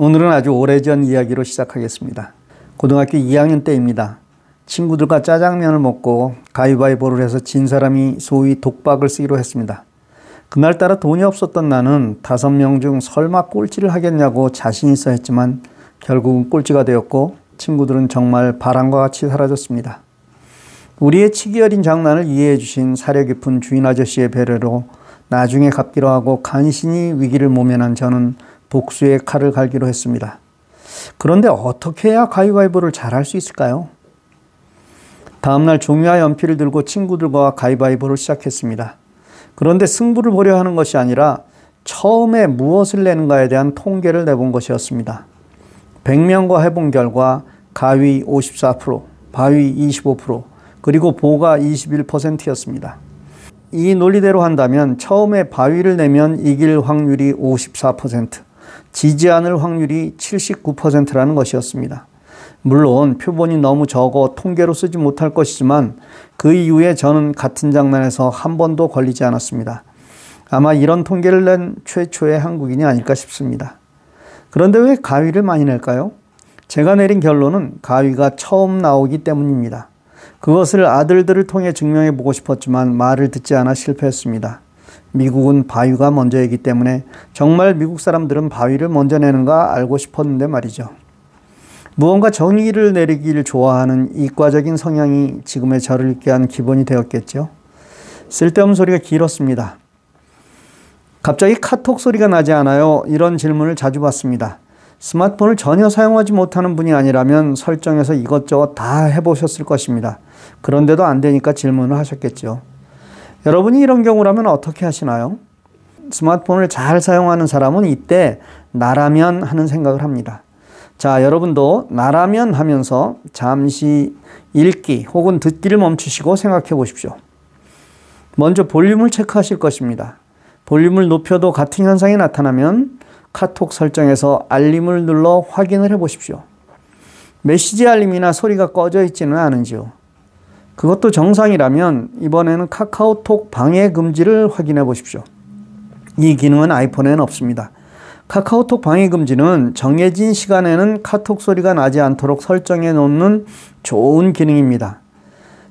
오늘은 아주 오래전 이야기로 시작하겠습니다. 고등학교 2학년 때입니다. 친구들과 짜장면을 먹고 가위바위보를 해서 진 사람이 소위 독박을 쓰기로 했습니다. 그날따라 돈이 없었던 나는 다섯 명 중 설마 꼴찌를 하겠냐고 자신 있어 했지만 결국은 꼴찌가 되었고 친구들은 정말 바람과 같이 사라졌습니다. 우리의 치기 어린 장난을 이해해 주신 사려 깊은 주인 아저씨의 배려로 나중에 갚기로 하고 간신히 위기를 모면한 저는 복수의 칼을 갈기로 했습니다. 그런데 어떻게 해야 가위바위보를 잘할 수 있을까요? 다음날 종이와 연필을 들고 친구들과 가위바위보를 시작했습니다. 그런데 승부를 보려 하는 것이 아니라 처음에 무엇을 내는가에 대한 통계를 내본 것이었습니다. 100명과 해본 결과 가위 54%, 바위 25%, 그리고 보가 21%였습니다. 이 논리대로 한다면 처음에 바위를 내면 이길 확률이 54%, 지지 않을 확률이 79%라는 것이었습니다. 물론 표본이 너무 적어 통계로 쓰지 못할 것이지만 그 이후에 저는 같은 장난에서 한 번도 걸리지 않았습니다. 아마 이런 통계를 낸 최초의 한국인이 아닐까 싶습니다. 그런데 왜 가위를 많이 낼까요? 제가 내린 결론은 가위가 처음 나오기 때문입니다. 그것을 아들들을 통해 증명해 보고 싶었지만 말을 듣지 않아 실패했습니다. 미국은 바위가 먼저이기 때문에 정말 미국 사람들은 바위를 먼저 내는가 알고 싶었는데 말이죠. 무언가 정의를 내리기를 좋아하는 이과적인 성향이 지금의 저를 있게 한 기본이 되었겠죠. 쓸데없는 소리가 길었습니다. 갑자기 카톡 소리가 나지 않아요? 이런 질문을 자주 받습니다. 스마트폰을 전혀 사용하지 못하는 분이 아니라면 설정에서 이것저것 다 해보셨을 것입니다. 그런데도 안 되니까 질문을 하셨겠죠. 여러분이 이런 경우라면 어떻게 하시나요? 스마트폰을 잘 사용하는 사람은 이때 나라면 하는 생각을 합니다. 자, 여러분도 나라면 하면서 잠시 읽기 혹은 듣기를 멈추시고 생각해 보십시오. 먼저 볼륨을 체크하실 것입니다. 볼륨을 높여도 같은 현상이 나타나면 카톡 설정에서 알림을 눌러 확인을 해 보십시오. 메시지 알림이나 소리가 꺼져 있지는 않은지요. 그것도 정상이라면 이번에는 카카오톡 방해 금지를 확인해 보십시오. 이 기능은 아이폰에는 없습니다. 카카오톡 방해 금지는 정해진 시간에는 카톡 소리가 나지 않도록 설정해 놓는 좋은 기능입니다.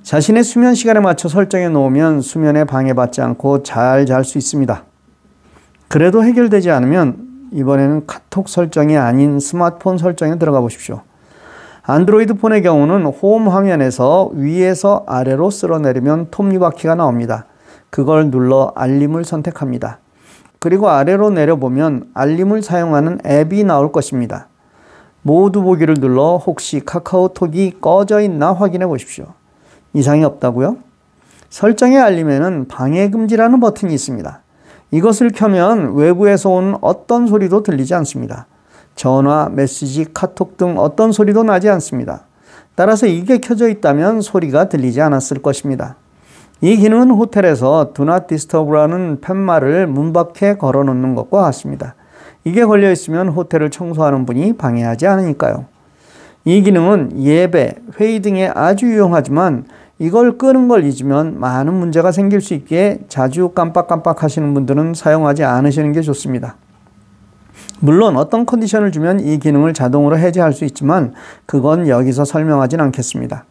자신의 수면 시간에 맞춰 설정해 놓으면 수면에 방해받지 않고 잘 잘 수 있습니다. 그래도 해결되지 않으면 이번에는 카톡 설정이 아닌 스마트폰 설정에 들어가 보십시오. 안드로이드 폰의 경우는 홈 화면에서 위에서 아래로 쓸어내리면 톱니바퀴가 나옵니다. 그걸 눌러 알림을 선택합니다. 그리고 아래로 내려보면 알림을 사용하는 앱이 나올 것입니다. 모두 보기를 눌러 혹시 카카오톡이 꺼져 있나 확인해 보십시오. 이상이 없다고요? 설정의 알림에는 방해 금지라는 버튼이 있습니다. 이것을 켜면 외부에서 온 어떤 소리도 들리지 않습니다. 전화, 메시지, 카톡 등 어떤 소리도 나지 않습니다. 따라서 이게 켜져 있다면 소리가 들리지 않았을 것입니다. 이 기능은 호텔에서 Do Not Disturb라는 팻말을 문 밖에 걸어 놓는 것과 같습니다. 이게 걸려 있으면 호텔을 청소하는 분이 방해하지 않으니까요. 이 기능은 예배, 회의 등에 아주 유용하지만 이걸 끄는 걸 잊으면 많은 문제가 생길 수 있기에 자주 깜빡깜빡 하시는 분들은 사용하지 않으시는 게 좋습니다. 물론 어떤 컨디션을 주면 이 기능을 자동으로 해제할 수 있지만 그건 여기서 설명하진 않겠습니다.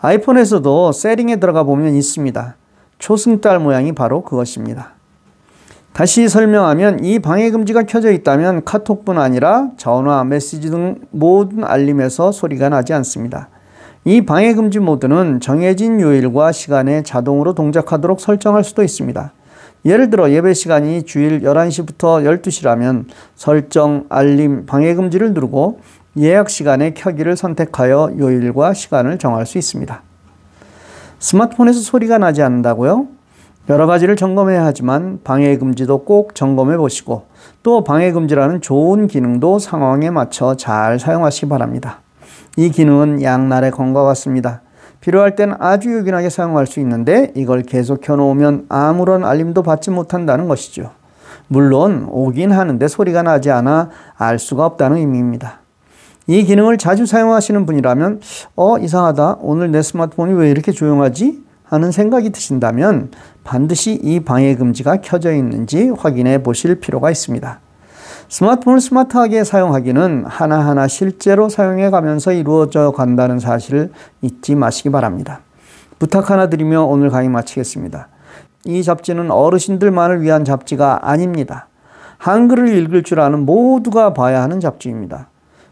아이폰에서도 세팅에 들어가 보면 있습니다. 초승달 모양이 바로 그것입니다. 다시 설명하면 이 방해 금지가 켜져 있다면 카톡뿐 아니라 전화, 메시지 등 모든 알림에서 소리가 나지 않습니다. 이 방해 금지 모드는 정해진 요일과 시간에 자동으로 동작하도록 설정할 수도 있습니다. 예를 들어 예배 시간이 주일 11시부터 12시라면 설정, 알림, 방해 금지를 누르고 예약 시간에 켜기를 선택하여 요일과 시간을 정할 수 있습니다. 스마트폰에서 소리가 나지 않는다고요? 여러 가지를 점검해야 하지만 방해 금지도 꼭 점검해 보시고 또 방해 금지라는 좋은 기능도 상황에 맞춰 잘 사용하시기 바랍니다. 이 기능은 양날의 검과 같습니다. 필요할 땐 아주 요긴하게 사용할 수 있는데 이걸 계속 켜놓으면 아무런 알림도 받지 못한다는 것이죠. 물론 오긴 하는데 소리가 나지 않아 알 수가 없다는 의미입니다. 이 기능을 자주 사용하시는 분이라면 어 이상하다 오늘 내 스마트폰이 왜 이렇게 조용하지? 하는 생각이 드신다면 반드시 이 방해 금지가 켜져 있는지 확인해 보실 필요가 있습니다. 스마트폰을 스마트하게 사용하기는 하나하나 실제로 사용해 가면서 이루어져 간다는 사실을 잊지 마시기 바랍니다. 부탁 하나 드리며 오늘 강의 마치겠습니다. 이 잡지는 어르신들만을 위한 잡지가 아닙니다. 한글을 읽을 줄 아는 모두가 봐야 하는 잡지입니다.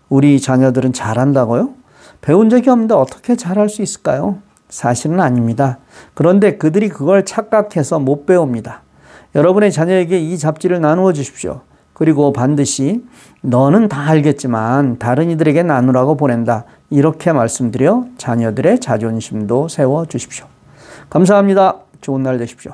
우리 자녀들은 잘한다고요? 배운 적이 없는데 어떻게 잘할 수 있을까요? 사실은 아닙니다. 그런데 그들이 그걸 착각해서 못 배웁니다. 여러분의 자녀에게 이 잡지를 나누어 주십시오. 그리고 반드시 너는 다 알겠지만 다른 이들에게 나누라고 보낸다. 이렇게 말씀드려 자녀들의 자존심도 세워 주십시오. 감사합니다. 좋은 날 되십시오.